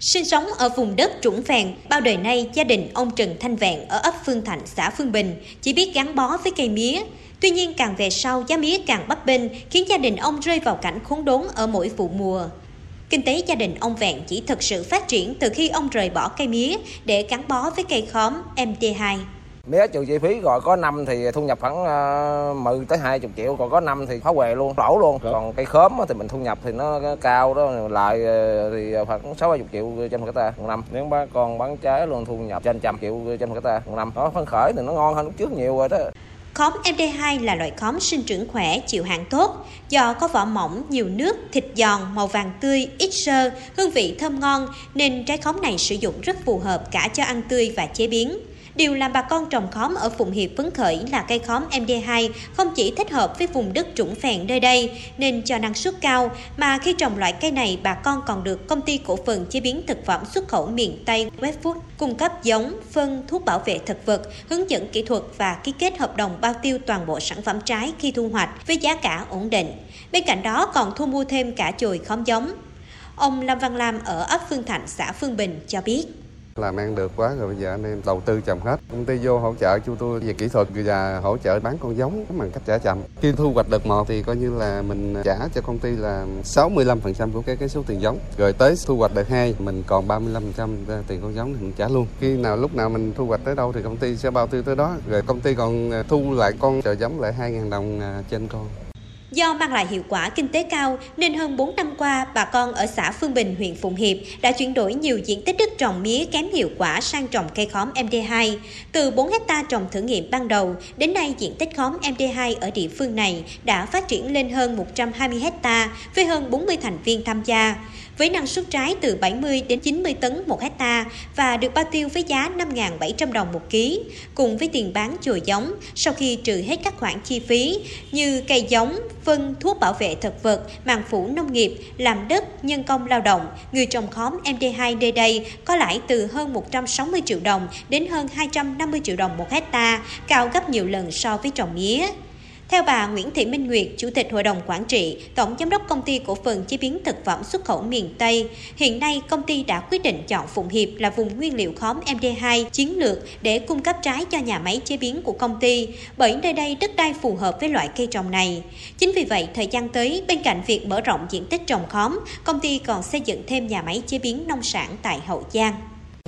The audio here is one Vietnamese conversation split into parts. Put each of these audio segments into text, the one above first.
Sinh sống ở vùng đất trũng phèn, bao đời nay gia đình ông Trần Thanh Vẹn ở ấp Phương Thạnh, xã Phương Bình chỉ biết gắn bó với cây mía. Tuy nhiên càng về sau giá mía càng bấp bênh khiến gia đình ông rơi vào cảnh khốn đốn ở mỗi vụ mùa. Kinh tế gia đình ông Vẹn chỉ thực sự phát triển từ khi ông rời bỏ cây mía để gắn bó với cây khóm MT2. Mía trừ chi phí rồi có năm thì thu nhập khoảng uh, 10 tới 20 triệu, còn có năm thì phá què luôn, lỗ luôn. Còn cây khóm thì mình thu nhập thì nó cao đó, lại thì khoảng 6 70 triệu trên một hecta một năm. Nếu ba con bán trái luôn thu nhập trên trăm triệu trên một hecta một năm. Nó phấn khởi thì nó ngon hơn lúc trước nhiều rồi đó. Khóm MD2 là loại khóm sinh trưởng khỏe, chịu hạn tốt, do có vỏ mỏng, nhiều nước, thịt giòn, màu vàng tươi, ít sơ, hương vị thơm ngon nên trái khóm này sử dụng rất phù hợp cả cho ăn tươi và chế biến. Điều làm bà con trồng khóm ở Phụng Hiệp phấn khởi là cây khóm MD2 không chỉ thích hợp với vùng đất trũng phèn nơi đây nên cho năng suất cao, mà khi trồng loại cây này bà con còn được công ty cổ phần chế biến thực phẩm xuất khẩu miền Tây Westfood cung cấp giống, phân, thuốc bảo vệ thực vật, hướng dẫn kỹ thuật và ký kết hợp đồng bao tiêu toàn bộ sản phẩm trái khi thu hoạch với giá cả ổn định. Bên cạnh đó còn thu mua thêm cả chồi khóm giống. Ông Lâm Văn Lam ở ấp Phương Thạnh, xã Phương Bình cho biết làm ăn được quá rồi bây giờ anh em đầu tư trồng hết. Công ty vô hỗ trợ cho tôi về kỹ thuật và hỗ trợ bán con giống bằng cách trả chậm khi thu hoạch đợt một thì coi như là mình trả cho công ty là 65% của cái cái số tiền giống. Rồi tới thu hoạch đợt hai, mình còn 35% tiền con giống thì mình trả luôn. Khi nào lúc nào mình thu hoạch tới đâu thì công ty sẽ bao tiêu tới đó. Rồi công ty còn thu lại con trợ giống lại 2.000 đồng à, trên con. Do mang lại hiệu quả kinh tế cao nên hơn 4 năm qua, bà con ở xã Phương Bình, huyện Phụng Hiệp đã chuyển đổi nhiều diện tích đất trồng mía kém hiệu quả sang trồng cây khóm MD2. Từ 4 hecta trồng thử nghiệm ban đầu, đến nay diện tích khóm MD2 ở địa phương này đã phát triển lên hơn 120 hecta với hơn 40 thành viên tham gia với năng suất trái từ 70 đến 90 tấn một hecta và được bao tiêu với giá 5.700 đồng một ký, cùng với tiền bán chồi giống sau khi trừ hết các khoản chi phí như cây giống, phân, thuốc bảo vệ thực vật, màng phủ nông nghiệp, làm đất, nhân công lao động, người trồng khóm MD2 nơi đây có lãi từ hơn 160 triệu đồng đến hơn 250 triệu đồng một hecta, cao gấp nhiều lần so với trồng mía. Theo bà Nguyễn Thị Minh Nguyệt, Chủ tịch Hội đồng Quản trị, Tổng Giám đốc Công ty Cổ phần Chế biến Thực phẩm Xuất khẩu miền Tây, hiện nay công ty đã quyết định chọn Phụng Hiệp là vùng nguyên liệu khóm MD2 chiến lược để cung cấp trái cho nhà máy chế biến của công ty, bởi nơi đây đất đai phù hợp với loại cây trồng này. Chính vì vậy, thời gian tới, bên cạnh việc mở rộng diện tích trồng khóm, công ty còn xây dựng thêm nhà máy chế biến nông sản tại Hậu Giang.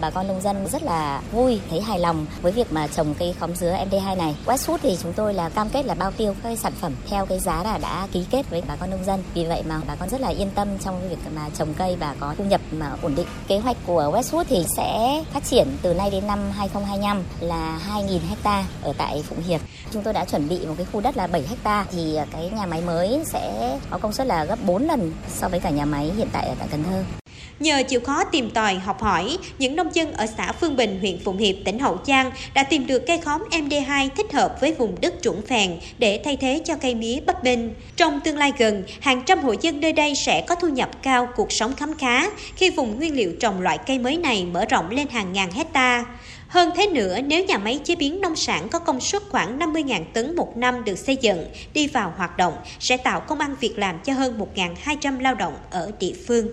Bà con nông dân rất là vui, thấy hài lòng với việc mà trồng cây khóm dứa MD2 này. Westwood thì chúng tôi là cam kết là bao tiêu các sản phẩm theo cái giá là đã ký kết với bà con nông dân. Vì vậy mà bà con rất là yên tâm trong việc mà trồng cây và có thu nhập mà ổn định. Kế hoạch của Westwood thì sẽ phát triển từ nay đến năm 2025 là 2.000 hecta ở tại Phụng Hiệp. Chúng tôi đã chuẩn bị một cái khu đất là 7 hecta thì ờ, cái nhà máy mới sẽ có công suất là gấp 4 lần so với cả nhà máy hiện tại ở tại Cần Thơ. Nhờ chịu khó tìm tòi, học hỏi, những nông dân ở xã Phương Bình, huyện Phụng Hiệp, tỉnh Hậu Giang đã tìm được cây khóm MD2 thích hợp với vùng đất trũng phèn để thay thế cho cây mía bắp bình. Trong tương lai gần, hàng trăm hộ dân nơi đây sẽ có thu nhập cao, cuộc sống khấm khá khi vùng nguyên liệu trồng loại cây mới này mở rộng lên hàng ngàn hecta. Hơn thế nữa, nếu nhà máy chế biến nông sản có công suất khoảng 50.000 tấn một năm được xây dựng, đi vào hoạt động, sẽ tạo công ăn việc làm cho hơn 1.200 lao động ở địa phương.